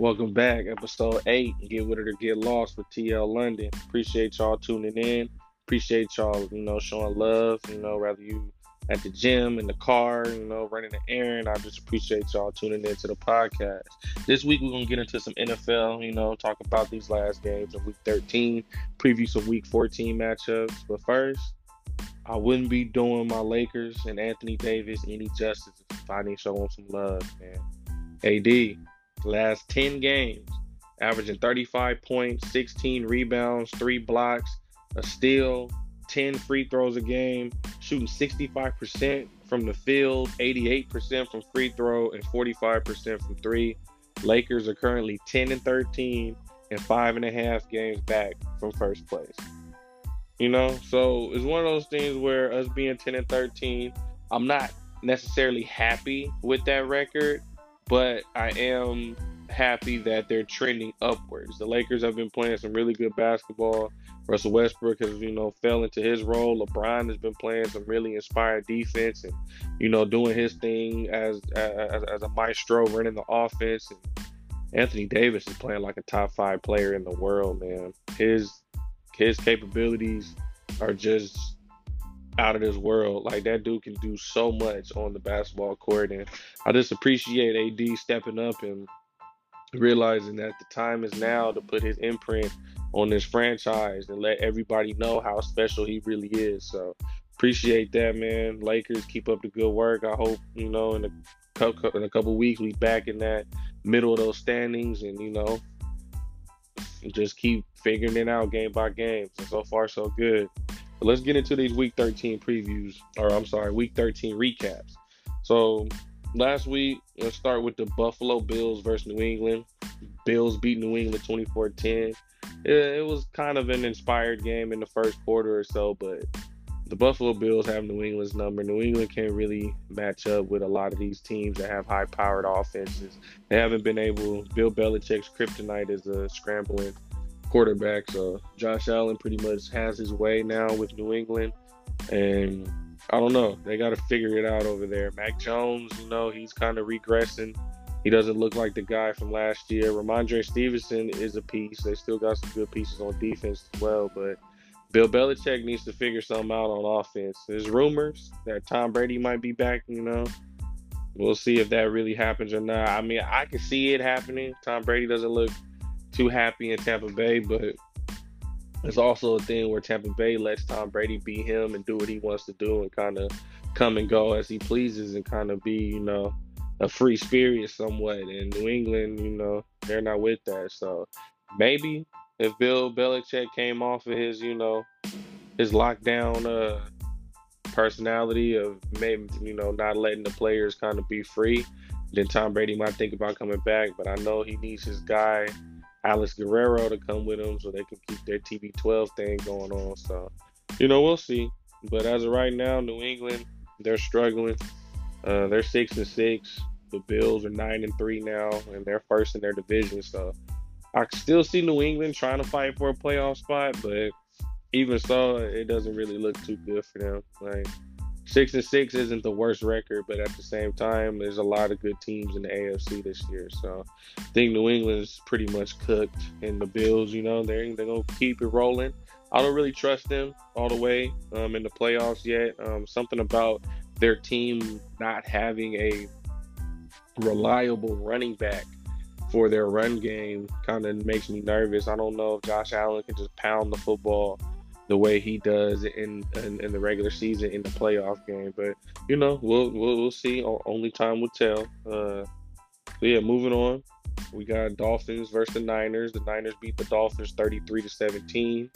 Welcome back, episode eight. Get with it or get lost with TL London. Appreciate y'all tuning in. Appreciate y'all, you know, showing love. You know, whether you at the gym, in the car, you know, running an errand. I just appreciate y'all tuning in to the podcast. This week we're gonna get into some NFL. You know, talk about these last games of Week 13, preview some Week 14 matchups. But first, I wouldn't be doing my Lakers and Anthony Davis any justice if I didn't show them some love, man. AD, last 10 games, averaging 35 points, 16 rebounds, three blocks, a steal, 10 free throws a game, shooting 65% from the field, 88% from free throw, and 45% from three. Lakers are currently 10 and 13 and five and a half games back from first place. You know, so it's one of those things where us being 10 and 13, I'm not necessarily happy with that record, but I am happy that they're trending upwards. The Lakers have been playing some really good basketball. Russell Westbrook has, you know, fell into his role. LeBron has been playing some really inspired defense and, you know, doing his thing as as, as a maestro running the offense. And Anthony Davis is playing like a top five player in the world, man. His his capabilities are just out of this world. Like that dude can do so much on the basketball court, and I just appreciate AD stepping up and realizing that the time is now to put his imprint on this franchise and let everybody know how special he really is. So appreciate that, man. Lakers keep up the good work. I hope you know in a couple in a couple weeks we back in that middle of those standings, and you know just keep figuring it out game by game. So, so far, so good. But let's get into these Week 13 previews, or I'm sorry, Week 13 recaps. So last week, let's start with the Buffalo Bills versus New England. Bills beat New England 24-10. It, it was kind of an inspired game in the first quarter or so, but the Buffalo Bills have New England's number. New England can't really match up with a lot of these teams that have high powered offenses. They haven't been able. Bill Belichick's kryptonite is a scrambling quarterback. So Josh Allen pretty much has his way now with New England. And I don't know. They got to figure it out over there. Mac Jones, you know, he's kind of regressing. He doesn't look like the guy from last year. Rhamondre Stevenson is a piece. They still got some good pieces on defense as well, but Bill Belichick needs to figure something out on offense. There's rumors that Tom Brady might be back, you know. We'll see if that really happens or not. I mean, I can see it happening. Tom Brady doesn't look too happy in Tampa Bay, but it's also a thing where Tampa Bay lets Tom Brady be him and do what he wants to do and kind of come and go as he pleases and kind of be, you know, a free spirit somewhat. And New England, you know, they're not with that. So maybe if Bill Belichick came off of his, you know, his lockdown uh, personality of maybe, you know, not letting the players kind of be free, then Tom Brady might think about coming back. But I know he needs his guy, Alex Guerrero, to come with them so they can keep their TB12 thing going on. So, you know, we'll see. But as of right now, New England, they're struggling. Uh, they're six and six. The Bills are nine and three now, and they're first in their division. So I still see New England trying to fight for a playoff spot, but even so, it doesn't really look too good for them. Like six and six isn't the worst record, but at the same time, there's a lot of good teams in the AFC this year. So I think New England's pretty much cooked, and the Bills, you know, they're they're gonna keep it rolling. I don't really trust them all the way um, in the playoffs yet. Um, something about their team not having a reliable running back for their run game kind of makes me nervous. I don't know if Josh Allen can just pound the football the way he does in, in, in the regular season in the playoff game. But you know, we'll we'll, we'll see. Only time will tell. Uh, so yeah, moving on. We got Dolphins versus the Niners. The Niners beat the Dolphins 33 to 17.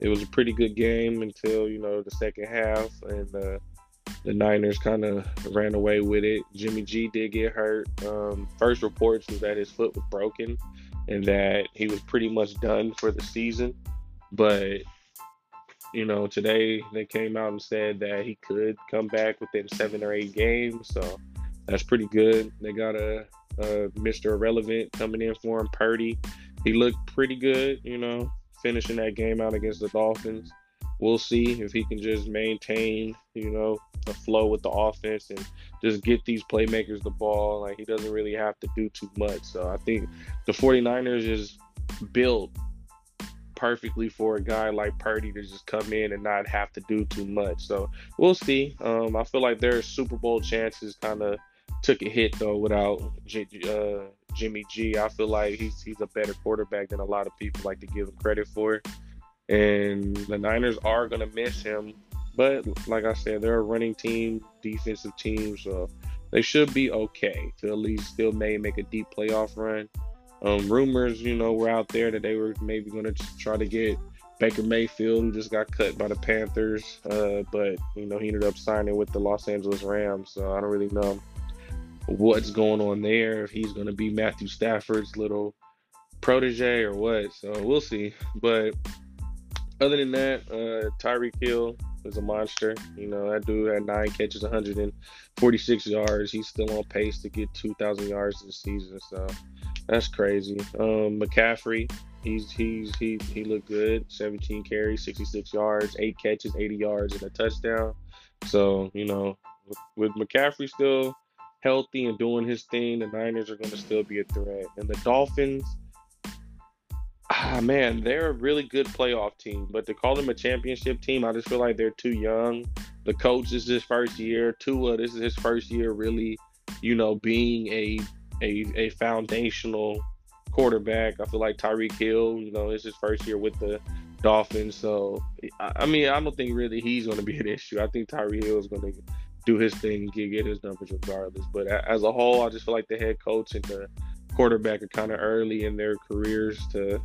It was a pretty good game until you know the second half, and uh, the Niners kind of ran away with it. Jimmy G did get hurt. Um, first reports was that his foot was broken and that he was pretty much done for the season. But you know, today they came out and said that he could come back within seven or eight games. So that's pretty good. They got a, a Mr. Irrelevant coming in for him, Purdy. He looked pretty good, you know, finishing that game out against the Dolphins. we'll see if he can just maintain, you know, the flow with the offense and just get these playmakers the ball. Like he doesn't really have to do too much. So I think the 49ers is built perfectly for a guy like Purdy to just come in and not have to do too much. So we'll see. Um, I feel like their Super Bowl chances kind of took a hit though without uh, Jimmy G. I feel like he's he's a better quarterback than a lot of people like to give him credit for. And the Niners are gonna miss him, but like I said, they're a running team, defensive team, so they should be okay to at least still may make a deep playoff run. Um, rumors, you know, were out there that they were maybe going to try to get Baker Mayfield, who just got cut by the Panthers, uh, but you know he ended up signing with the Los Angeles Rams. So I don't really know what's going on there. If he's going to be Matthew Stafford's little protege or what, so we'll see. But other than that, uh, Tyreek Hill is a monster. You know that dude had nine catches, 146 yards. He's still on pace to get 2,000 yards this season. So that's crazy. Um, McCaffrey, he's he's he he looked good. 17 carries, 66 yards, eight catches, 80 yards, and a touchdown. So you know, with, McCaffrey still healthy and doing his thing, the Niners are going to still be a threat. And the Dolphins, ah man, they're a really good playoff team. But to call them a championship team, I just feel like they're too young. The coach is his first year. Tua, this is his first year really, you know, being a a, a foundational quarterback. I feel like Tyreek Hill, you know, it's his first year with the Dolphins. So, I mean, I don't think really he's going to be an issue. I think Tyreek Hill is going to do his thing get, get his numbers regardless. But as a whole, I just feel like the head coach and the quarterback are kind of early in their careers to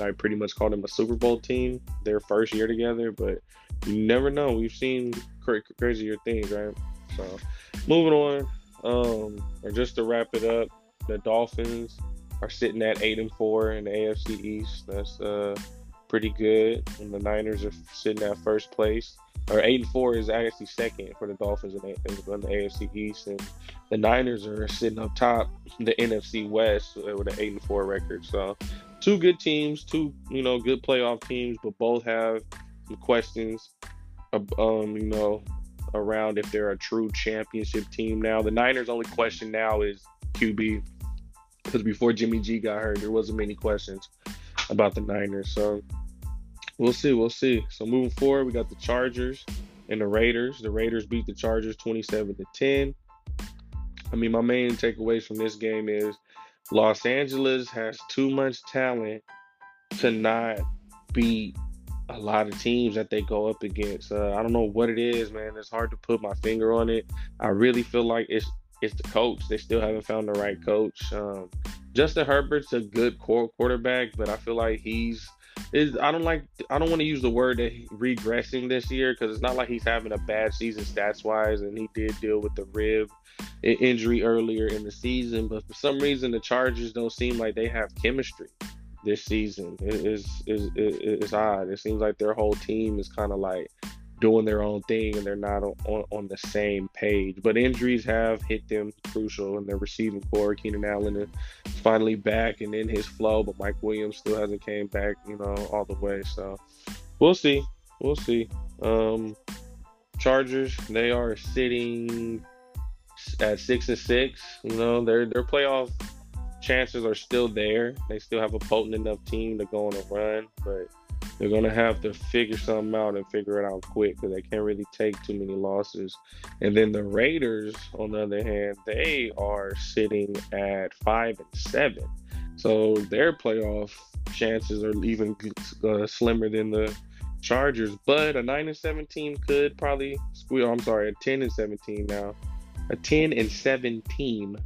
I pretty much call them a Super Bowl team their first year together. But you never know. We've seen cra- crazier things, right? So, moving on. Um, or just to wrap it up, the Dolphins are sitting at eight and four in the AFC East. That's uh, pretty good. And the Niners are sitting at first place. Or eight and four is actually second for the Dolphins in the, in the AFC East, and the Niners are sitting up top the NFC West with an eight and four record. So, two good teams, two you know good playoff teams, but both have some questions. Um, you know, around if they're a true championship team now. The Niners' only question now is QB because before Jimmy G got hurt, there wasn't many questions about the Niners. So we'll see, we'll see. So moving forward, we got the Chargers and the Raiders. The Raiders beat the Chargers 27 to 10. I mean, my main takeaways from this game is Los Angeles has too much talent to not beat a lot of teams that they go up against. Uh, I don't know what it is, man. It's hard to put my finger on it. I really feel like it's it's the coach. They still haven't found the right coach. Um, Justin Herbert's a good core quarterback, but I feel like he's is I don't like I don't want to use the word that regressing this year because it's not like he's having a bad season stats wise, and he did deal with the rib injury earlier in the season. But for some reason, the Chargers don't seem like they have chemistry this season. It is is it's odd. It seems like their whole team is kind of like doing their own thing and they're not on, on the same page. But injuries have hit them crucial in their receiving core. Keenan Allen is finally back and in his flow, but Mike Williams still hasn't came back, you know, all the way. So we'll see. We'll see. Um, Chargers, they are sitting at six and six. You know, their their playoff chances are still there. They still have a potent enough team to go on a run, but they're gonna have to figure something out and figure it out quick because they can't really take too many losses. And then the Raiders, on the other hand, they are sitting at five and seven, so their playoff chances are even uh, slimmer than the Chargers. But a nine and seven team could probably squeal. I'm sorry, a ten and seventeen now. A ten and seven team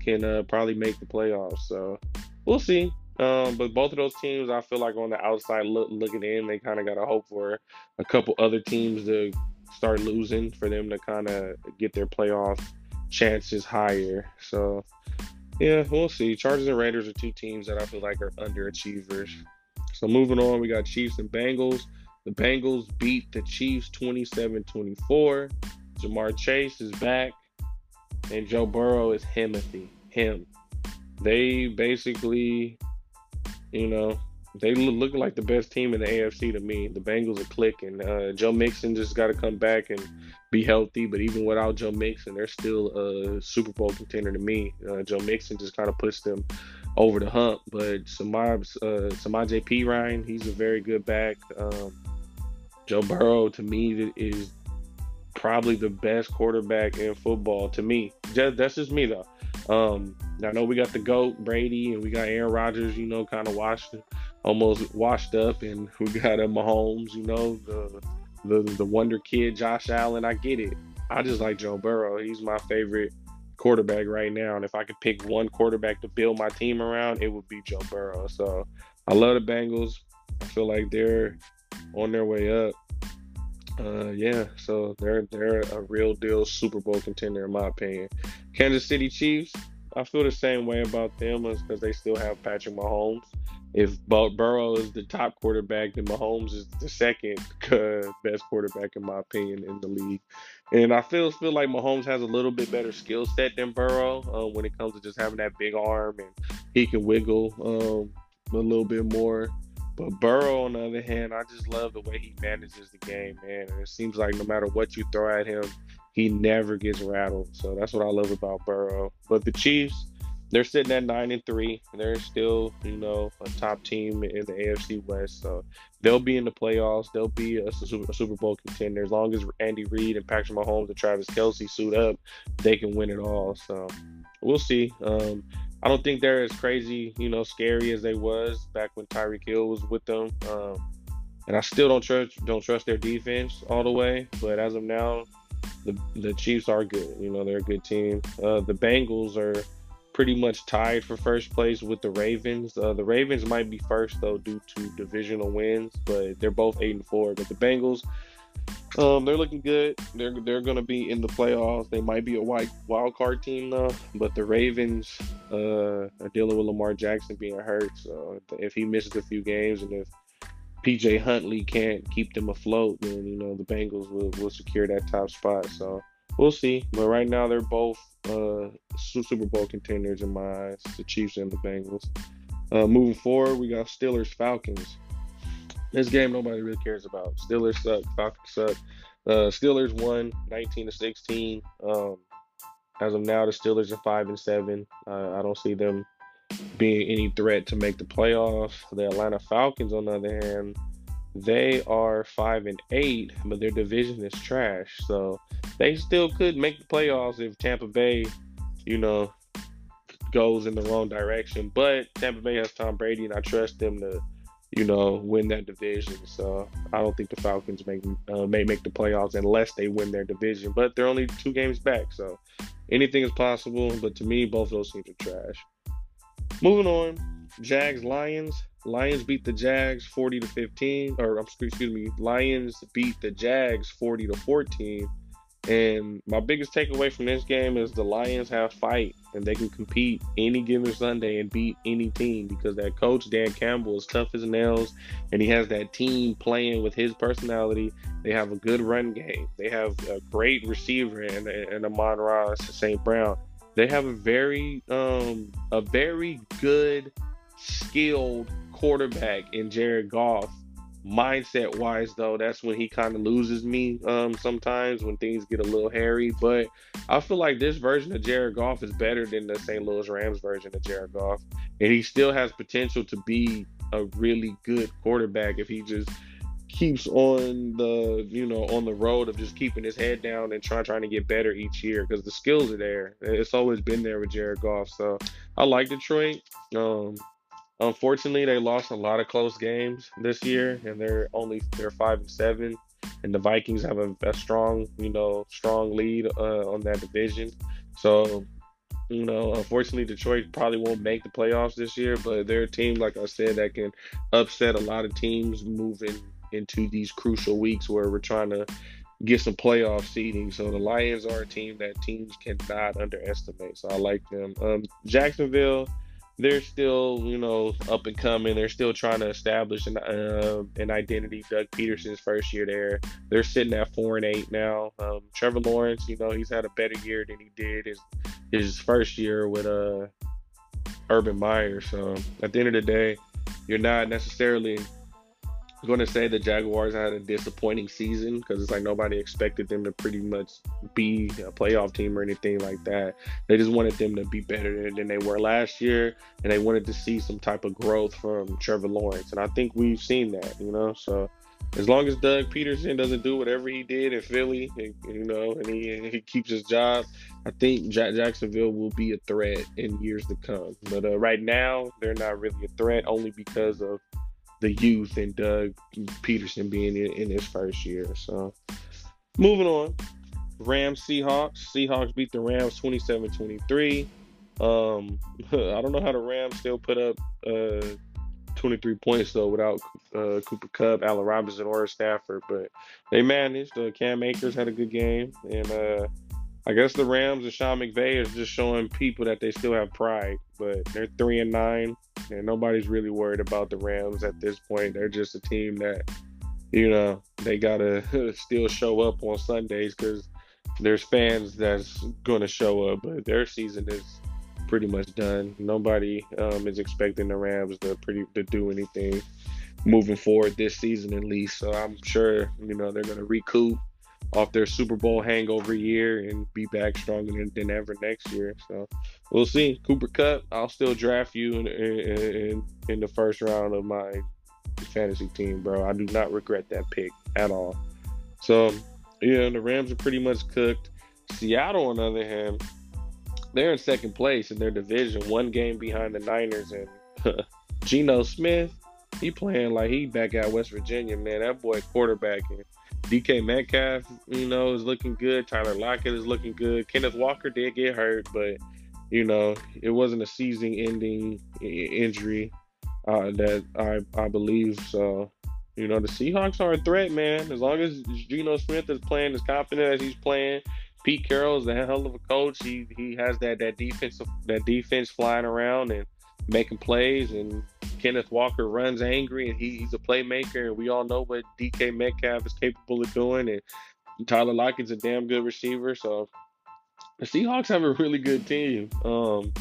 can uh, probably make the playoffs. So we'll see. Um, but both of those teams, I feel like on the outside look, looking in, they kind of got to hope for a couple other teams to start losing for them to kind of get their playoff chances higher. So yeah, we'll see. Chargers and Raiders are two teams that I feel like are underachievers. So moving on, we got Chiefs and Bengals. The Bengals beat the Chiefs 27-24. Ja'Marr Chase is back and Joe Burrow is Himothy. Him. They basically, you know, they look like the best team in the AFC to me. The Bengals are clicking. Uh, Joe Mixon just got to come back and be healthy. But even without Joe Mixon, they're still a Super Bowl contender to me. Uh, Joe Mixon just kind of pushed them over the hump. But Samaje, uh, Samaj P. Ryan, he's a very good back. Um, Joe Burrow, to me, is probably the best quarterback in football. To me, just, that's just me though. Um, I know we got the GOAT, Brady, and we got Aaron Rodgers, you know, kind of washed, almost washed up, and we got a Mahomes, you know, the, the the wonder kid, Josh Allen. I get it. I just like Joe Burrow. He's my favorite quarterback right now. And if I could pick one quarterback to build my team around, it would be Joe Burrow. So I love the Bengals. I feel like they're on their way up. Uh, yeah, so they're they're a real deal Super Bowl contender in my opinion. Kansas City Chiefs, I feel the same way about them because they still have Patrick Mahomes. If Burrow is the top quarterback, then Mahomes is the second best quarterback in my opinion in the league. And I feel feel like Mahomes has a little bit better skill set than Burrow uh, when it comes to just having that big arm and he can wiggle um, a little bit more. But Burrow, on the other hand, I just love the way he manages the game, man. And it seems like no matter what you throw at him, he never gets rattled. So that's what I love about Burrow. But the Chiefs, they're sitting at nine and three. They're still, you know, a top team in the AFC West. So they'll be in the playoffs. They'll be a, a Super Bowl contender as long as Andy Reid and Patrick Mahomes and Travis Kelce suit up. They can win it all. So we'll see. Um, I don't think they're as crazy, you know, scary as they was back when Tyreek Hill was with them. Um, and I still don't trust don't trust their defense all the way. But as of now, the the Chiefs are good. You know, they're a good team. Uh, the Bengals are pretty much tied for first place with the Ravens. Uh, the Ravens might be first though due to divisional wins, but they're both eight and four. But the Bengals, um, they're looking good. They're they're gonna be in the playoffs. They might be a wild wild card team though, but the Ravens uh, are dealing with Lamar Jackson being hurt. So if he misses a few games and if PJ Huntley can't keep them afloat, then you know the Bengals will, will secure that top spot. So we'll see. But right now they're both uh, Super Bowl contenders in my eyes, the Chiefs and the Bengals. Uh, moving forward, we got Steelers Falcons. This game nobody really cares about. Steelers suck. Falcons suck. Uh, Steelers won 19 to 16. Um, as of now, the Steelers are five and seven. Uh, I don't see them being any threat to make the playoffs. The Atlanta Falcons, on the other hand, they are five and eight, but their division is trash. So they still could make the playoffs if Tampa Bay, you know, goes in the wrong direction. But Tampa Bay has Tom Brady, and I trust them to, you know, win that division. So I don't think the Falcons make uh, may make the playoffs unless they win their division. But they're only two games back, so anything is possible. But to me, both of those teams are trash. Moving on, Jags Lions. Lions beat the Jags 40 to 15, or excuse me, Lions beat the Jags 40 to 14. And my biggest takeaway from this game is the Lions have fight and they can compete any given Sunday and beat any team because that coach Dan Campbell is tough as nails and he has that team playing with his personality. They have a good run game. They have a great receiver and and Amon-Ra St. Brown. They have a very um a very good skilled quarterback in Jared Goff. Mindset wise, though, that's when he kind of loses me um, sometimes when things get a little hairy. But I feel like this version of Jared Goff is better than the St. Louis Rams version of Jared Goff. And he still has potential to be a really good quarterback if he just keeps on the you know on the road of just keeping his head down and trying trying to get better each year because the skills are there. It's always been there with Jared Goff. So I like Detroit. Um, Unfortunately, they lost a lot of close games this year, and they're only they're five and seven. And the Vikings have a, a strong, you know, strong lead uh, on that division. So, you know, unfortunately, Detroit probably won't make the playoffs this year, but they're a team, like I said, that can upset a lot of teams moving into these crucial weeks where we're trying to get some playoff seeding. So the Lions are a team that teams cannot underestimate. So I like them. Um, Jacksonville they're still, you know, up and coming. They're still trying to establish an uh, an identity. Doug Pederson's first year there, they're sitting at four and eight now. Um, Trevor Lawrence, you know, he's had a better year than he did his his first year with uh Urban Meyer. So at the end of the day, you're not necessarily going to say the Jaguars had a disappointing season because it's like nobody expected them to pretty much be a playoff team or anything like that. They just wanted them to be better than they were last year, and they wanted to see some type of growth from Trevor Lawrence. And I think we've seen that, you know. So as long as Doug Pederson doesn't do whatever he did in Philly, you know, and he, he keeps his job, I think Jacksonville will be a threat in years to come. But uh, right now, they're not really a threat only because of the youth and Doug Pederson being in, in his first year. So moving on. Rams Seahawks. Seahawks beat the Rams 27 23. Um, I don't know how the Rams still put up uh, 23 points though without uh, Cooper Kupp, Allen Robinson, or Stafford, but they managed. Uh, Cam Akers had a good game, and uh, I guess the Rams and Sean McVay is just showing people that they still have pride. But they're three and nine, and nobody's really worried about the Rams at this point. They're just a team that, you know, they gotta still show up on Sundays because there's fans that's gonna show up. But their season is pretty much done. Nobody um, is expecting the Rams to pretty to do anything moving forward this season at least. So I'm sure you know they're gonna recoup off their Super Bowl hangover year and be back stronger than, than ever next year. So we'll see. Cooper Kupp, I'll still draft you in, in, in the first round of my fantasy team, bro. I do not regret that pick at all. So yeah, the Rams are pretty much cooked. Seattle, on the other hand, they're in second place in their division, one game behind the Niners and Geno Smith. He playing like he back at West Virginia, man. That boy quarterbacking. DK Metcalf, you know, is looking good. Tyler Lockett is looking good. Kenneth Walker did get hurt, but you know, it wasn't a season-ending injury uh, that I I believe. So, you know, the Seahawks are a threat, man. As long as Geno Smith is playing as confident as he's playing, Pete Carroll is a hell of a coach. He he has that that defensive that defense flying around and making plays and Kenneth Walker runs angry and he, he's a playmaker, and we all know what DK Metcalf is capable of doing. And Tyler Lockett's a damn good receiver. So the Seahawks have a really good team. Um,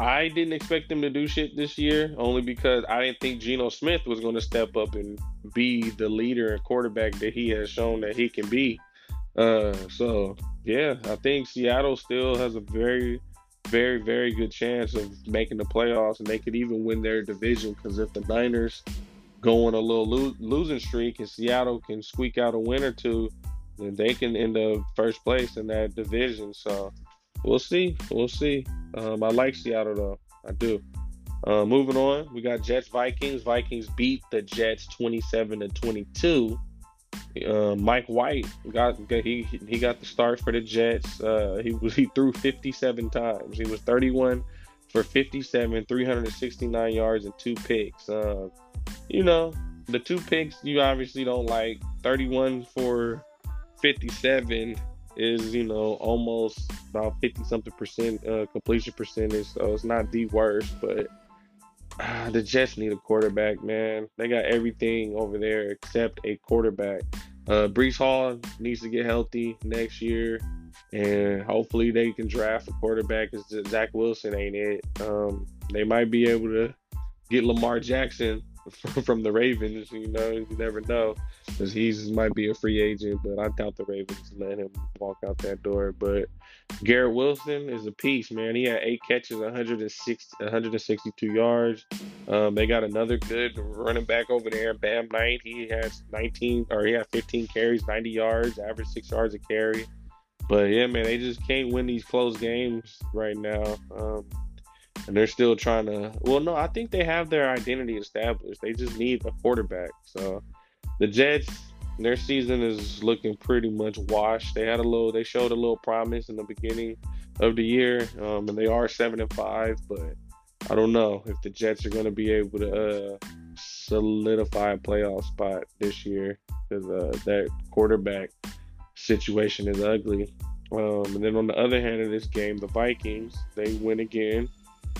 I didn't expect them to do shit this year, only because I didn't think Geno Smith was going to step up and be the leader and quarterback that he has shown that he can be. Uh, so yeah, I think Seattle still has a very very, very good chance of making the playoffs, and they could even win their division. Because if the Niners go on a little lo- losing streak and Seattle can squeak out a win or two, then they can end up first place in that division. So we'll see. We'll see. Um, I like Seattle though. I do. Uh, moving on, we got Jets Vikings. Vikings beat the Jets 27 to 22. Uh, Mike White got he he got the start for the Jets. Uh, he was he threw 57 times. He was 31 for 57, 369 yards and two picks. Uh, you know the two picks you obviously don't like. 31 for 57 is you know almost about 50 something percent uh, completion percentage. So it's not the worst, but the Jets need a quarterback, man. They got everything over there except a quarterback. Uh, Breece Hall needs to get healthy next year, and hopefully they can draft a quarterback. Because Zach Wilson ain't it. Um, they might be able to get Lamar Jackson from the Ravens. You know, you never know because he's might be a free agent, but I doubt the Ravens let him walk out that door. But Garrett Wilson is a piece, man. He had eight catches, 106, 162 yards. Um, they got another good running back over there, Bam Knight. He has 19 or he had 15 carries, 90 yards, average six yards a carry. But yeah, man, they just can't win these close games right now. Um, and they're still trying to. Well, no, I think they have their identity established. They just need a quarterback. So the Jets, their season is looking pretty much washed. They had a little, they showed a little promise in the beginning of the year, um, and they are seven and five. But I don't know if the Jets are going to be able to uh, solidify a playoff spot this year because uh, that quarterback situation is ugly. Um, and then on the other hand of this game, the Vikings they win again.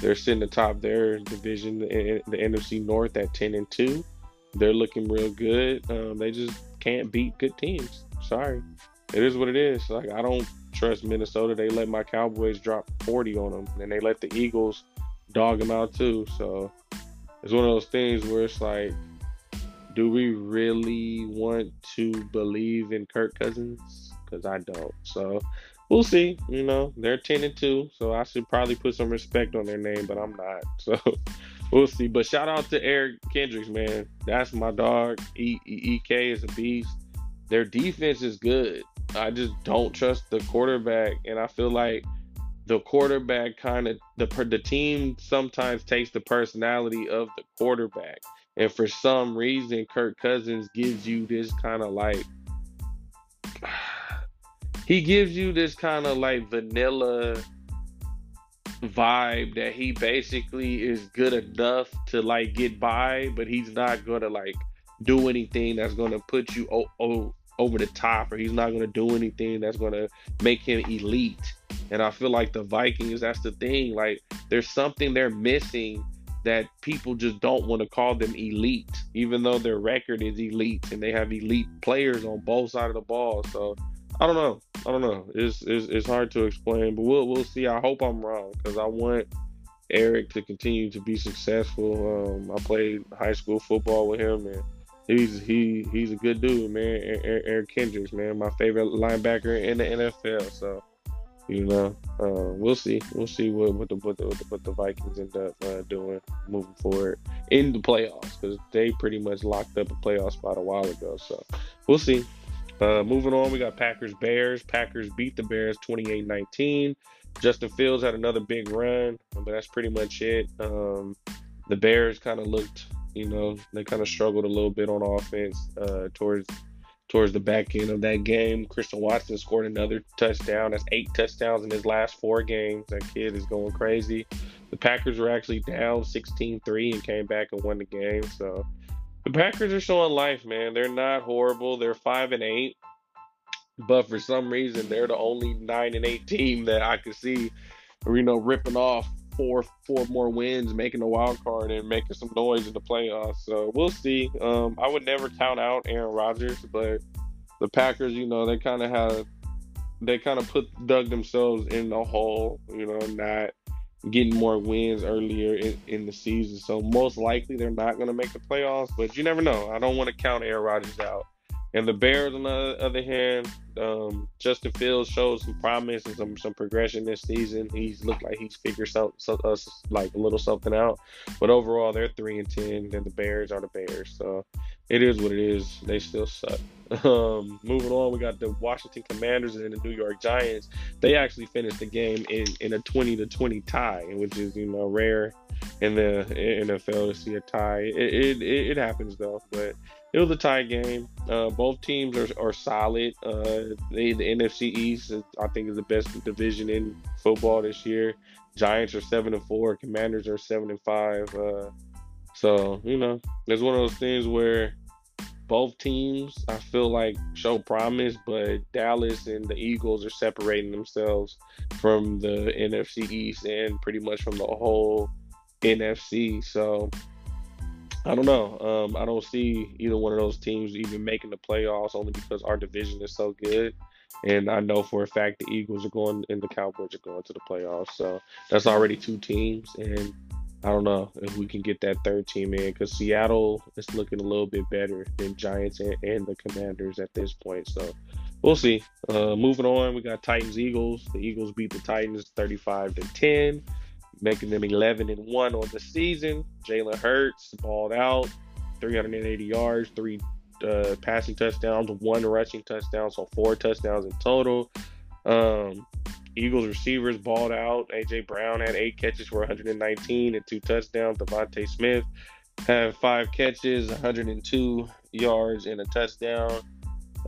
They're sitting atop their division, the, the NFC North, at ten and two. They're looking real good. Um, they just can't beat good teams. Sorry, it is what it is. Like I don't trust Minnesota. They let my Cowboys drop forty on them, and they let the Eagles dog them out too. So it's one of those things where it's like, do we really want to believe in Kirk Cousins? Because I don't. So we'll see. You know, they're ten and two, so I should probably put some respect on their name, but I'm not. So we'll see. But shout out to Eric Kendricks, man. That's my dog. E- e- Ek is a beast. Their defense is good. I just don't trust the quarterback, and I feel like the quarterback kind of the the team sometimes takes the personality of the quarterback, and for some reason, Kirk Cousins gives you this kind of like he gives you this kind of like vanilla vibe that he basically is good enough to like get by, but he's not gonna like do anything that's gonna put you o- o- over the top, or he's not gonna do anything that's gonna make him elite. And I feel like the Vikings, that's the thing. Like there's something they're missing that people just don't want to call them elite, even though their record is elite and they have elite players on both sides of the ball. So I don't know. I don't know. It's it's, it's hard to explain, but we'll we'll see. I hope I'm wrong because I want Eric to continue to be successful. Um, I played high school football with him, and he's he he's a good dude, man. Eric Kendricks, man, my favorite linebacker in the NFL. So you know, uh, we'll see. We'll see what what the what the, what the Vikings end up uh, doing moving forward in the playoffs because they pretty much locked up a playoff spot a while ago. So we'll see. Uh, moving on, we got Packers Bears. Packers beat the Bears 28 19. Justin Fields had another big run, but that's pretty much it. Um, the Bears kind of looked, you know, they kind of struggled a little bit on offense uh, towards towards the back end of that game. Christian Watson scored another touchdown. That's eight touchdowns in his last four games. That kid is going crazy. The Packers were actually down 16 3 and came back and won the game. So the Packers are showing life, man. They're not horrible. They're five and eight, but for some reason, they're the only nine and eight team that I could see, you know, ripping off four four more wins, making a wild card, and making some noise in the playoffs. So we'll see. Um, I would never count out Aaron Rodgers, but the Packers, you know, they kind of have they kind of put dug themselves in the hole, you know, not getting more wins earlier in, in, the season. So most likely they're not going to make the playoffs, but you never know. I don't want to count Aaron Rodgers out. And the Bears, on the other hand, um, Justin Fields showed some promise and some, some progression this season. He's looked like he's figured some, some like a little something out. But overall, they're three and ten, and the Bears are the Bears. So it is what it is. They still suck. Um, moving on, we got the Washington Commanders and the New York Giants. They actually finished the game in, in a 20 to 20 tie, which is you know rare in the NFL to see a tie. It, it, it happens though, but it was a tie game. Uh, both teams are, are solid. Uh, they, the NFC East, I think, is the best division in football this year. Giants are seven and four. Commanders are seven and five. Uh, so you know, it's one of those things where both teams I feel like show promise, but Dallas and the Eagles are separating themselves from the NFC East and pretty much from the whole NFC. So I don't know. Um, I don't see either one of those teams even making the playoffs only because our division is so good. And I know for a fact the Eagles are going and the Cowboys are going to the playoffs. So that's already two teams. And I don't know if we can get that third team in because Seattle is looking a little bit better than Giants and, and the Commanders at this point. So we'll see. Uh, moving on, we got Titans Eagles. The Eagles beat the Titans 35 to 10, making them 11 and 1 on the season. Jalen Hurts balled out 380 yards, three uh, passing touchdowns, one rushing touchdown, so four touchdowns in total. Um, Eagles receivers balled out. AJ Brown had eight catches for 119 and two touchdowns. DeVonta Smith had five catches, 102 yards and a touchdown.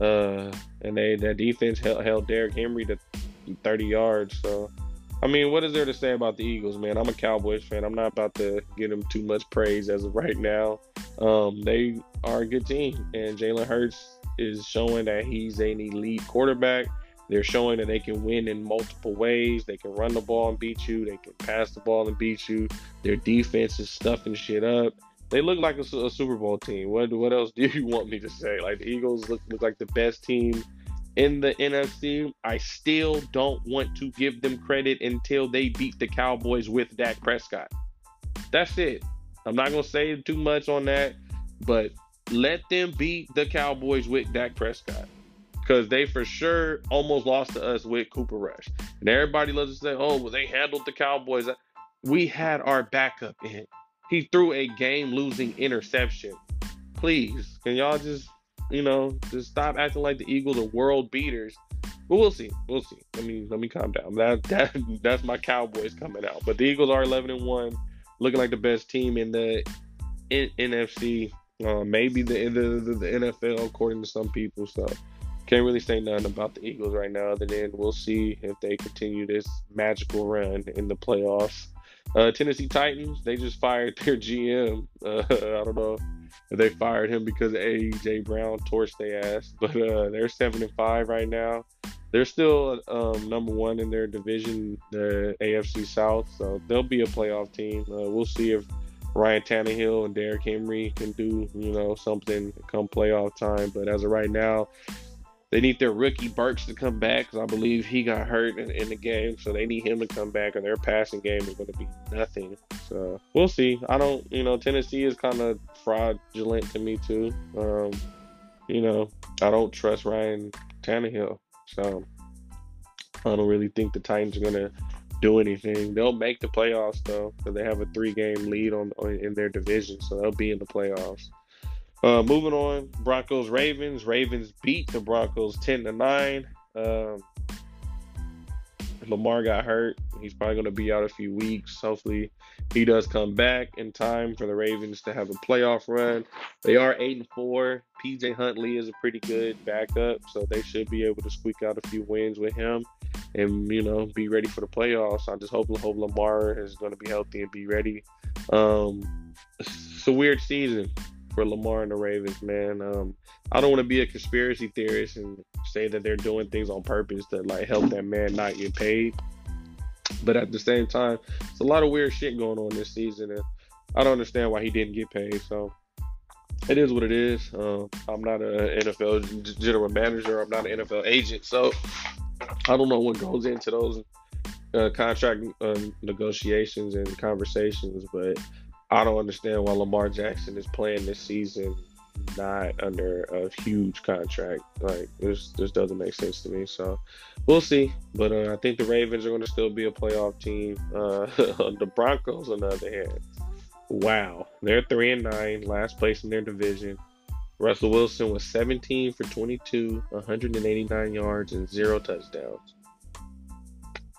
Uh, and they that defense held, held Derrick Henry to 30 yards. So, I mean, what is there to say about the Eagles, man? I'm a Cowboys fan. I'm not about to give them too much praise as of right now. Um, they are a good team, and Jalen Hurts is showing that he's an elite quarterback. They're showing that they can win in multiple ways. They can run the ball and beat you. They can pass the ball and beat you. Their defense is stuffing shit up. They look like a, a Super Bowl team. What what else do you want me to say? Like the Eagles look, look like the best team in the NFC. I still don't want to give them credit until they beat the Cowboys with Dak Prescott. That's it. I'm not gonna say too much on that, but let them beat the Cowboys with Dak Prescott. Because they for sure almost lost to us with Cooper Rush. And everybody loves to say, oh, well, they handled the Cowboys. We had our backup in. He threw a game losing interception. Please, can y'all just, you know, just stop acting like the Eagles are world beaters but we'll see. We'll see. Let me let me calm down. That that that's my Cowboys coming out. But the Eagles are 11 and one, looking like the best team in the in, NFC. Uh, maybe the, the the NFL, according to some people. So can't really say nothing about the Eagles right now. Other than we'll see if they continue this magical run in the playoffs. Uh, Tennessee Titans, they just fired their GM. Uh, I don't know if they fired him because AJ Brown torched their ass, but uh, they're seven and five right now they're still um, number one in their division, the AFC South. So they'll be a playoff team. Uh, we'll see if Ryan Tannehill and Derrick Henry can do, you know, something come playoff time. But as of right now, they need their rookie Burks to come back because I believe he got hurt in, in, the game. So they need him to come back, or their passing game is going to be nothing. So we'll see. I don't, you know, Tennessee is kind of fraudulent to me too. Um, you know, I don't trust Ryan Tannehill. So I don't really think the Titans are gonna do anything. They'll make the playoffs though, because they have a three-game lead on, on, in their division, so they'll be in the playoffs. Uh, moving on, Broncos Ravens. Ravens beat the Broncos ten to nine. Um, Lamar got hurt. He's probably going to be out a few weeks. Hopefully, he does come back in time for the Ravens to have a playoff run. They are eight and four. PJ Huntley is a pretty good backup, so they should be able to squeak out a few wins with him, and you know, be ready for the playoffs. I just hope hope Lamar is going to be healthy and be ready. Um, it's a weird season for Lamar and the Ravens, man. Um, I don't want to be a conspiracy theorist and say that they're doing things on purpose to like help that man not get paid. But at the same time, it's a lot of weird shit going on this season, and I don't understand why he didn't get paid. So it is what it is. Uh, I'm not an NFL general manager. I'm not an NFL agent, so I don't know what goes into those uh, contract uh, negotiations and conversations. But I don't understand why Lamar Jackson is playing this season not under a huge contract. Like this, this doesn't make sense to me. So we'll see. But uh, I think the Ravens are going to still be a playoff team. Uh, the Broncos, on the other hand, wow, they're three and nine, last place in their division. Russell Wilson was 17 for 22, 189 yards, and zero touchdowns.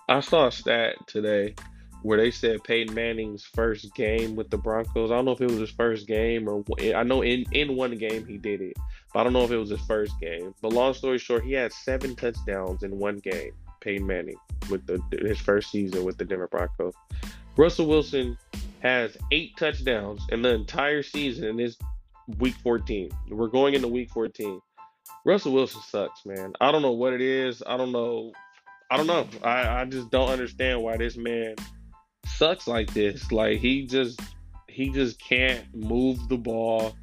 I saw a stat today where they said Peyton Manning's first game with the Broncos. I don't know if it was his first game or I know in in one game he did it, but I don't know if it was his first game. But long story short, he had seven touchdowns in one game. Peyton Manning with the his first season with the Denver Broncos. Russell Wilson has eight touchdowns in the entire season in this week 14. We're going into week 14. Russell Wilson sucks, man. I don't know what it is. I don't know. I don't know. I, I just don't understand why this man sucks like this. Like he just he just can't move the ball.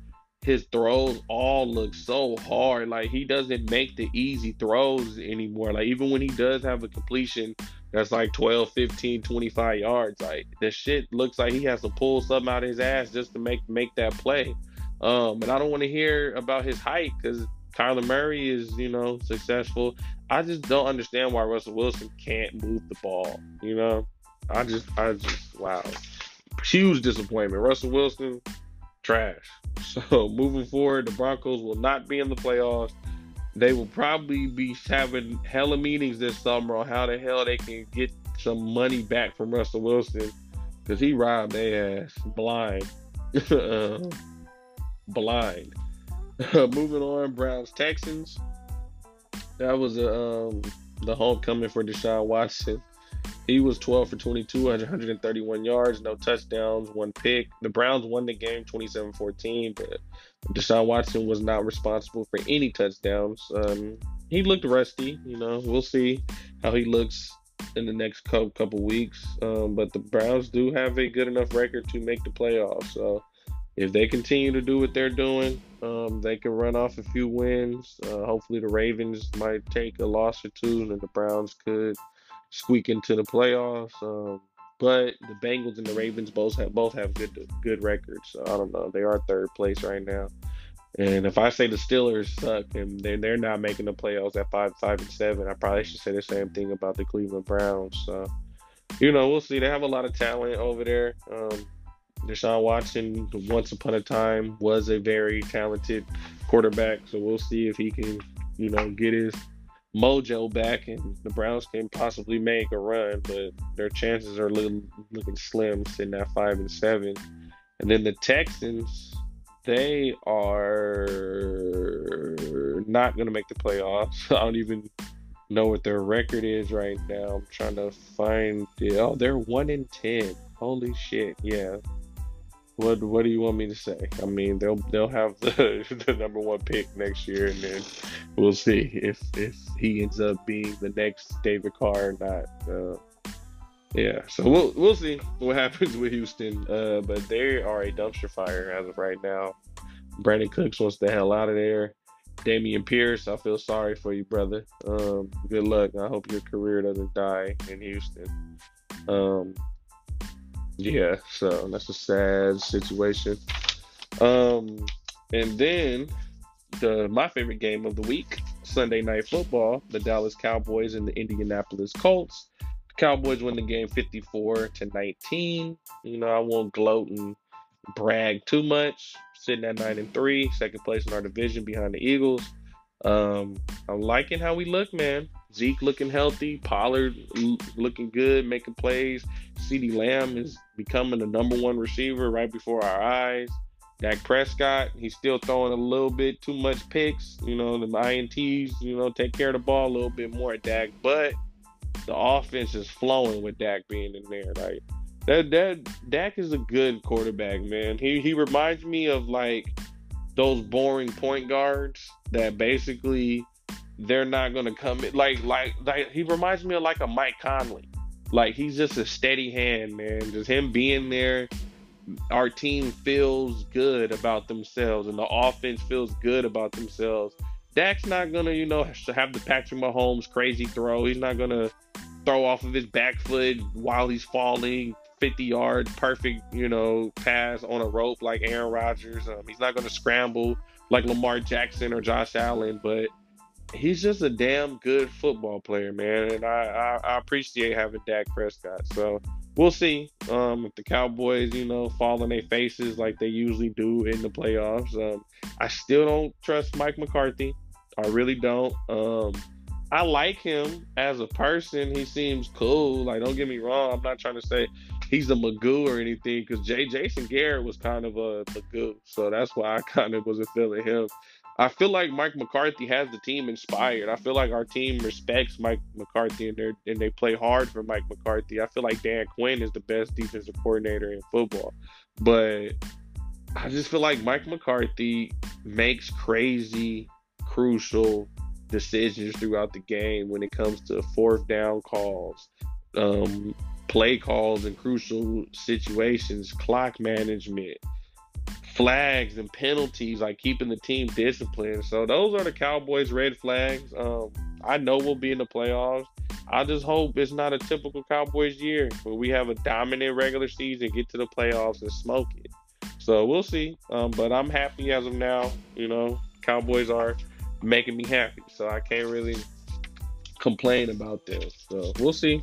His throws all look so hard. Like he doesn't make the easy throws anymore. Like even when he does have a completion that's like 12, 15, 25 yards, like the shit looks like he has to pull something out of his ass just to make make that play. Um, and I don't want to hear about his height because Kyler Murray is, you know, successful. I just don't understand why Russell Wilson can't move the ball. You know, I just, I just, wow, huge disappointment. Russell Wilson, trash. So moving forward, the Broncos will not be in the playoffs. They will probably be having hella meetings this summer on how the hell they can get some money back from Russell Wilson because he robbed their ass blind. uh, blind. moving on, Browns Texans. That was a, um, the homecoming for Deshaun Watson. He was 12 for 22, 131 yards, no touchdowns, one pick. The Browns won the game 27 14, but Deshaun Watson was not responsible for any touchdowns. Um, he looked rusty, you know. We'll see how he looks in the next couple, weeks. Um, but the Browns do have a good enough record to make the playoffs. So if they continue to do what they're doing, um, they can run off a few wins. Uh, hopefully, the Ravens might take a loss or two, and the Browns could squeak into the playoffs. Um, But the Bengals and the Ravens both have both have good good records. So I don't know. They are third place right now. And if I say the Steelers suck and they're, they're not making the playoffs at five five and seven, I probably should say the same thing about the Cleveland Browns. So you know, we'll see. They have a lot of talent over there. Um, Deshaun Watson, once upon a time, was a very talented quarterback. So we'll see if he can, you know, get his mojo back and the Browns can possibly make a run, but their chances are little, looking slim, sitting at five and seven. And then the Texans, they are not going to make the playoffs. I don't even know what their record is right now. I'm trying to find it. Oh, they're one in ten. Holy shit! Yeah. What What do you want me to say? I mean, they'll they'll have the the number one pick next year, and then we'll see if if he ends up being the next David Carr or not. Uh, yeah, so we'll we'll see what happens with Houston. Uh, but they are a dumpster fire as of right now. Brandin Cooks wants the hell out of there. Dameon Pierce, I feel sorry for you, brother. Um, good luck. I hope your career doesn't die in Houston. Um, yeah, so that's a sad situation. Um, and then the my favorite game of the week, Sunday night football, the Dallas Cowboys and the Indianapolis Colts. The Cowboys win the game 54 to 19. You know, I won't gloat and brag too much sitting at nine and three, second place in our division behind the Eagles. Um, I'm liking how we look, man. Zeke looking healthy, Pollard looking good, making plays. CeeDee Lamb is becoming the number one receiver right before our eyes. Dak Prescott, he's still throwing a little bit too much picks. You know, the INTs, you know, take care of the ball a little bit more at Dak. But the offense is flowing with Dak being in there. Like that that Dak is a good quarterback, man. He he reminds me of like those boring point guards that basically they're not gonna come in like like like he reminds me of like a Mike Conley. Like he's just a steady hand, man. Just him being there, our team feels good about themselves and the offense feels good about themselves. Dak's not gonna, you know, have the Patrick Mahomes crazy throw. He's not gonna throw off of his back foot while he's falling. 50 yard perfect, you know, pass on a rope like Aaron Rodgers. Um, he's not to scramble like Lamar Jackson or Josh Allen, but he's just a damn good football player, man. And I, I, I appreciate having Dak Prescott. So we'll see um, if the Cowboys, you know, fall on their faces like they usually do in the playoffs. Um, I still don't trust Mike McCarthy. I really don't. Um, I like him as a person. He seems cool. Like, don't get me wrong. I'm not trying to say he's a Magoo or anything because Jay Jason Garrett was kind of a Magoo, so that's why I kind of wasn't feeling him. I feel like Mike McCarthy has the team inspired. I feel like our team respects Mike McCarthy and they and they play hard for Mike McCarthy. I feel like Dan Quinn is the best defensive coordinator in football, but I just feel like Mike McCarthy makes crazy, crucial decisions throughout the game when it comes to fourth down calls, um, play calls in crucial situations, clock management, flags and penalties, like keeping the team disciplined. So those are the Cowboys' red flags. Um, I know we'll be in the playoffs. I just hope it's not a typical Cowboys year where we have a dominant regular season, get to the playoffs, and smoke it. So we'll see. Um, but I'm happy as of now. You know, Cowboys are making me happy, so I can't really complain about this. So we'll see.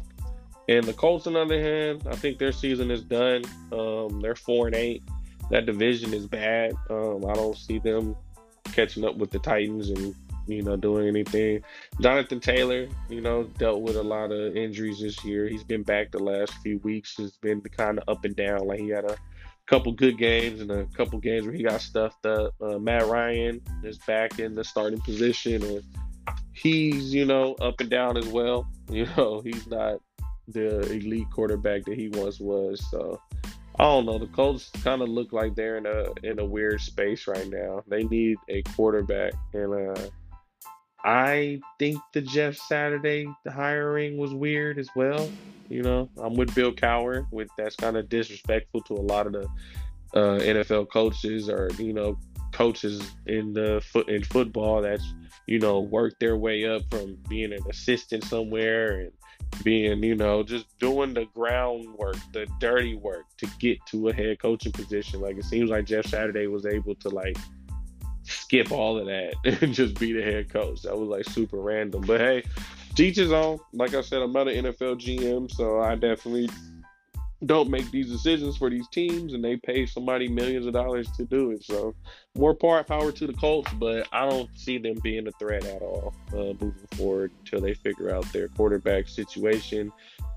And the Colts, on the other hand, I think their season is done. Um, they're four and eight. That division is bad. Um, I don't see them catching up with the Titans and you know doing anything. Jonathan Taylor, you know, dealt with a lot of injuries this year. He's been back the last few weeks. It's been kind of up and down. Like he had a couple good games and a couple games where he got stuffed up. Uh, Matt Ryan is back in the starting position, and he's you know up and down as well. You know, he's not the elite quarterback that he once was. So I don't know. The Colts kind of look like they're in a in a weird space right now. They need a quarterback, and uh, I think the Jeff Saturday hiring was weird as well. You know, I'm with Bill Cowher. With that's kind of disrespectful to a lot of the uh, NFL coaches or you know coaches in the foot in football that's you know worked their way up from being an assistant somewhere and being, you know, just doing the groundwork, the dirty work to get to a head coaching position. Like it seems like Jeff Saturday was able to like skip all of that and just be the head coach. That was like super random. But hey, teach own. Like I said, I'm not an NFL GM, so I definitely don't make these decisions for these teams and they pay somebody millions of dollars to do it. So more power power to the Colts, but I don't see them being a threat at all uh, moving forward until they figure out their quarterback situation.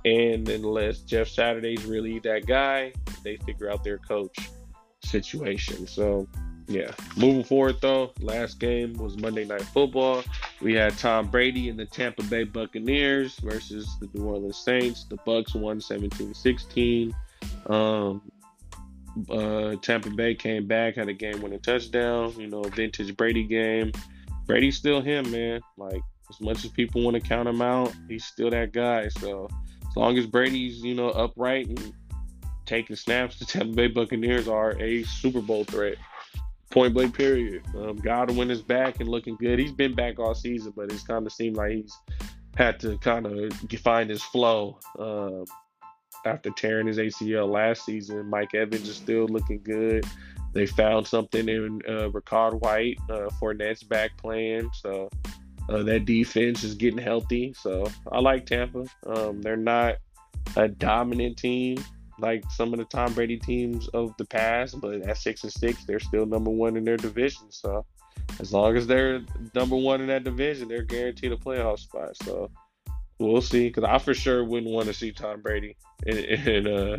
And unless Jeff Saturday's really that guy, they figure out their coach situation. So yeah. Moving forward though, last game was Monday Night Football. We had Tom Brady and the Tampa Bay Buccaneers versus the New Orleans Saints. The Bucs won 17-16. Um, uh, Tampa Bay came back, had a game-winning touchdown. You know, vintage Brady game. Brady's still him, man. Like as much as people want to count him out, he's still that guy. So as long as Brady's you know upright and taking snaps, the Tampa Bay Buccaneers are a Super Bowl threat. Point blank, period. Um, Godwin is back and looking good. He's been back all season, but it's kind of seemed like he's had to kind of find his flow uh, after tearing his ACL last season. Mike Evans is still looking good. They found something in uh, Rachaad White. Uh, Fournette's back playing, so uh, that defense is getting healthy. So I like Tampa. Um, they're not a dominant team, like some of the Tom Brady teams of the past, but at six and six, they're still number one in their division. So as long as they're number one in that division, they're guaranteed a playoff spot. So we'll see. Because I for sure wouldn't want to see Tom Brady in in, uh,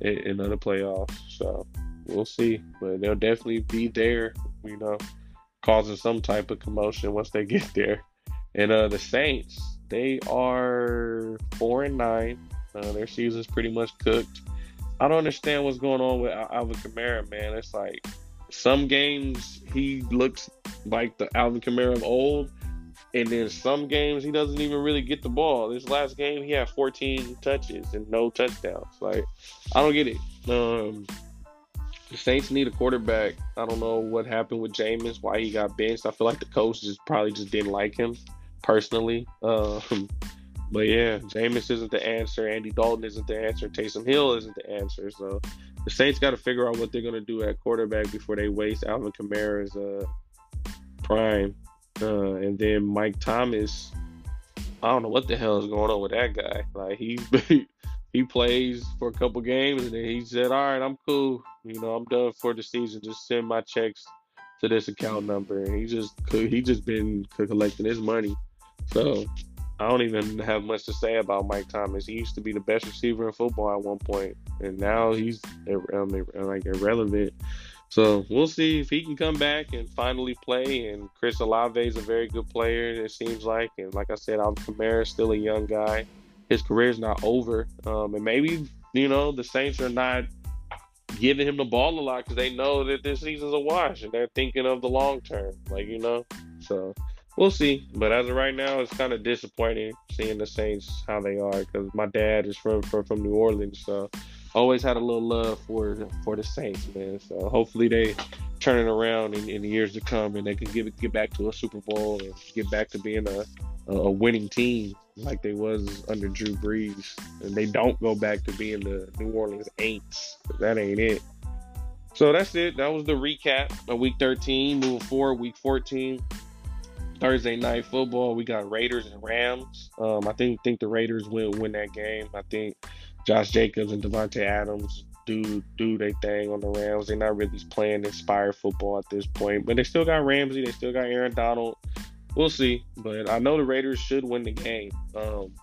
in, in playoffs. So we'll see. But they'll definitely be there. You know, causing some type of commotion once they get there. And uh, the Saints, they are four and nine. Uh, their season's pretty much cooked. I don't understand what's going on with Alvin Kamara, man. It's like some games he looks like the Alvin Kamara of old, and then some games he doesn't even really get the ball. This last game he had 14 touches and no touchdowns. Like I don't get it. Um, the Saints need a quarterback. I don't know what happened with Jameis, why he got benched. I feel like the coach just probably just didn't like him personally. Um, but yeah, Jameis isn't the answer. Andy Dalton isn't the answer. Taysom Hill isn't the answer. So the Saints got to figure out what they're going to do at quarterback before they waste Alvin Kamara's uh, prime. Uh, and then Mike Thomas, I don't know what the hell is going on with that guy. Like he he plays for a couple games and then he said, "All right, I'm cool. You know, I'm done for the season. Just send my checks to this account number." And he just he just been collecting his money. So I don't even have much to say about Mike Thomas. He used to be the best receiver in football at one point, and now he's um, like irrelevant. So we'll see if he can come back and finally play. And Chris Olave is a very good player, it seems like. And like I said, Alvin Kamara is still a young guy. His career is not over. Um, and maybe, you know, the Saints are not giving him the ball a lot because they know that this season's a wash and they're thinking of the long term. Like, you know, so we'll see. But as of right now, it's kind of disappointing seeing the Saints how they are because my dad is from, from from New Orleans, so always had a little love for for the Saints, man. So hopefully they turn it around in, in the years to come and they can get get back to a Super Bowl and get back to being a a winning team like they was under Drew Brees, and they don't go back to being the New Orleans Aints. That ain't it. So that's it. That was the recap of Week 13. Moving forward, Week 14. Thursday night football, we got Raiders and Rams. Um, I think think the Raiders will win that game. I think Josh Jacobs and Davante Adams do do their thing on the Rams. They're not really playing inspired football at this point, but they still got Ramsey. They still got Aaron Donald. We'll see, but I know the Raiders should win the game. Um,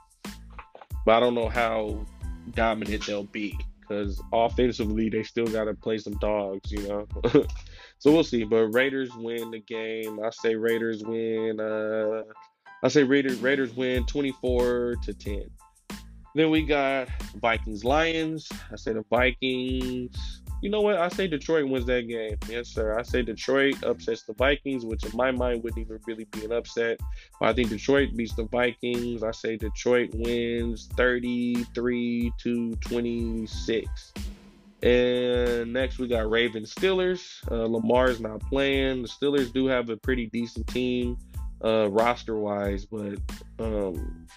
but I don't know how dominant they'll be because offensively they still got to play some dogs, you know. So we'll see. But Raiders win the game. I say Raiders win. Uh, I say Raiders Raiders win 24 to 10. Then we got Vikings Lions. I say the Vikings. You know what? I say Detroit wins that game. Yes, sir. I say Detroit upsets the Vikings, which in my mind wouldn't even really be an upset. But I think Detroit beats the Vikings. I say Detroit wins 33 to 26. And next we got Ravens Steelers. Uh, Lamar's not playing. The Steelers do have a pretty decent team uh, roster wise, but um,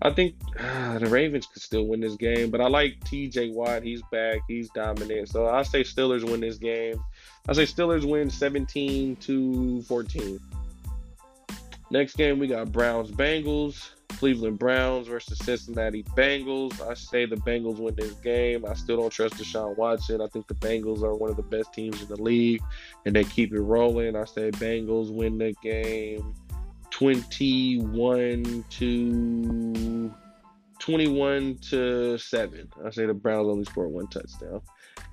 I think uh, the Ravens could still win this game, but I like T.J. Watt. He's back. He's dominant. So I say Steelers win this game. I say Steelers win 17 to 14. Next game we got Browns Bengals. Cleveland Browns versus Cincinnati Bengals. I say the Bengals win this game. I still don't trust Deshaun Watson. I think the Bengals are one of the best teams in the league, and they keep it rolling. I say Bengals win the game 21 to 21 to 7. I say the Browns only score one touchdown.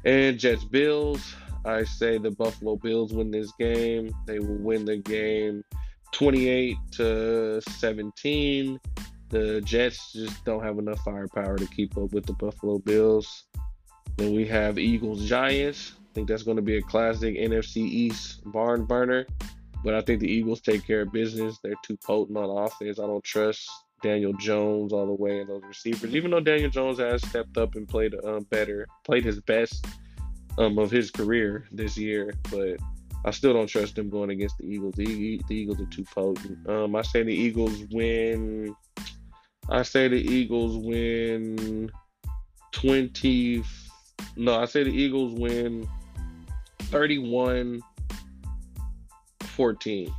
And Jets Bills. I say the Buffalo Bills win this game. They will win the game 28 to 17. The Jets just don't have enough firepower to keep up with the Buffalo Bills. Then we have Eagles Giants. I think that's going to be a classic NFC East barn burner. But I think the Eagles take care of business. They're too potent on offense. I don't trust Daniel Jones all the way in those receivers. Even though Daniel Jones has stepped up and played um, better, played his best um, of his career this year, but I still don't trust them going against the Eagles. The, the Eagles are too potent. Um, I say the Eagles win. I say the Eagles win 20. No, I say the Eagles win 31 14.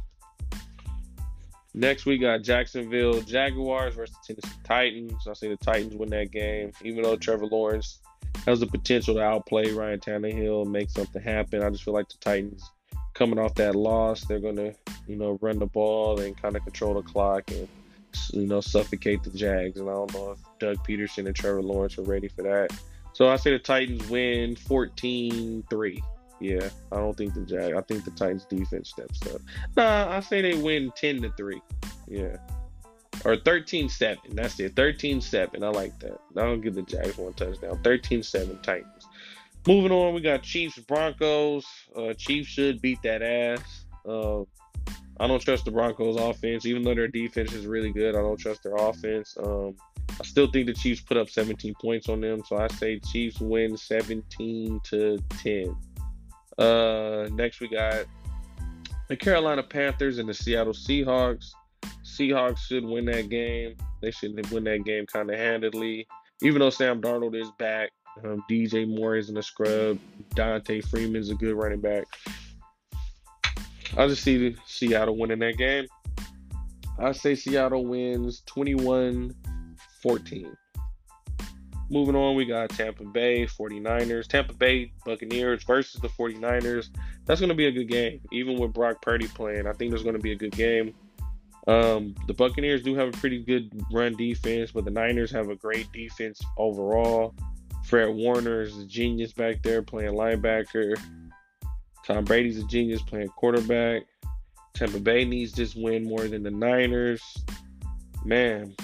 Next, we got Jacksonville Jaguars versus Tennessee Titans. I say the Titans win that game, even though Trevor Lawrence has the potential to outplay Ryan Tannehill and make something happen. I just feel like the Titans coming off that loss, they're going to, you know, run the ball and kind of control the clock and, you know, suffocate the Jags. And I don't know if Doug Pederson and Trevor Lawrence are ready for that. So I say the Titans win 14 3. Yeah, I don't think the Jag. I think the Titans defense steps up. Nah, I say they win 10 to 3. Yeah. Or 13 7. That's it. 13 7. I like that. I don't give the Jags one touchdown. 13 7 Titans. Moving on, we got Chiefs Broncos. Uh, Chiefs should beat that ass. Uh, I don't trust the Broncos offense, even though their defense is really good. I don't trust their offense. Um, I still think the Chiefs put up 17 points on them, so I say Chiefs win 17 to 10. Uh, next we got the Carolina Panthers and the Seattle Seahawks. Seahawks should win that game. They should win that game kind of handedly, even though Sam Darnold is back. Um, DJ Moore is in a scrub. Devonta Freeman's a good running back. I just see Seattle winning that game. I say Seattle wins 21 14. Moving on, we got Tampa Bay 49ers. Tampa Bay Buccaneers versus the 49ers. That's going to be a good game. Even with Brock Purdy playing, I think there's going to be a good game. Um, the Buccaneers do have a pretty good run defense, but the Niners have a great defense overall. Fred Warner is a genius back there playing linebacker. Tom Brady's a genius playing quarterback. Tampa Bay needs this win more than the Niners. Man,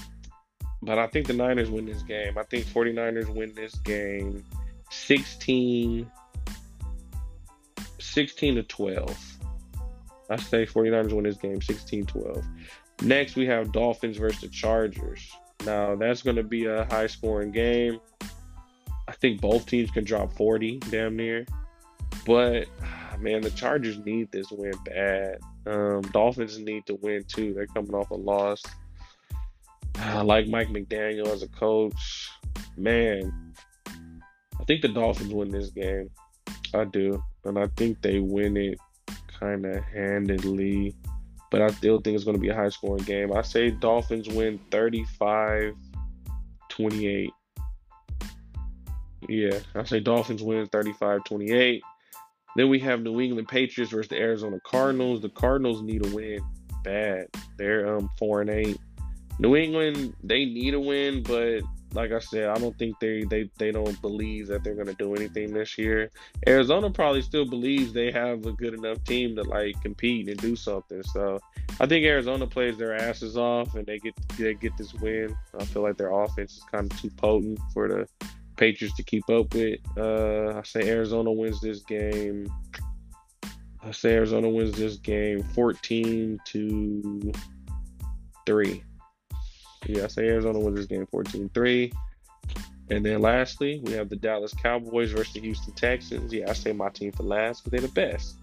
but I think the Niners win this game. I think 49ers win this game 16 16 to 12. I say 49ers win this game 16 12. Next, we have Dolphins versus the Chargers. Now, that's going to be a high scoring game. I think both teams can drop 40 damn near. But man, the Chargers need this win bad. Um, Dolphins need to win too. They're coming off a loss. I like Mike McDaniel as a coach. Man, I think the Dolphins win this game. I do. And I think they win it kind of handedly. But I still think it's going to be a high scoring game. I say Dolphins win 35 28. Yeah, I say Dolphins win 35 28. Then we have New England Patriots versus the Arizona Cardinals. The Cardinals need a win bad. They're um 4 and 8. New England, they need a win, but like I said, I don't think they they, they don't believe that they're gonna do anything this year. Arizona probably still believes they have a good enough team to like compete and do something. So I think Arizona plays their asses off and they get they get this win. I feel like their offense is kind of too potent for the Patriots to keep up with. Uh, I say Arizona wins this game. I say Arizona wins this game 14 to 3. Yeah, I say Arizona wins this game 14 3. And then lastly, we have the Dallas Cowboys versus the Houston Texans. Yeah, I say my team for last because they're the best.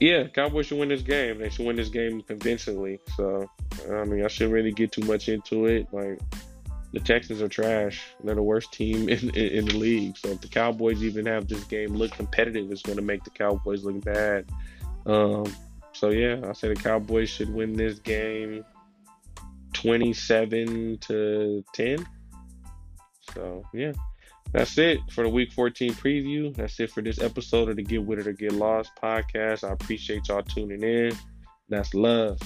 Yeah, Cowboys should win this game. They should win this game convincingly. So, I mean, I shouldn't really get too much into it. Like, the Texans are trash. They're the worst team in, in, in the league. So if the Cowboys even have this game look competitive, it's going to make the Cowboys look bad. Um, so yeah, I say the Cowboys should win this game 27 to 10. So yeah, that's it for the week 14 preview. That's it for this episode of the Get With It or Get Lost podcast. I appreciate y'all tuning in. That's love.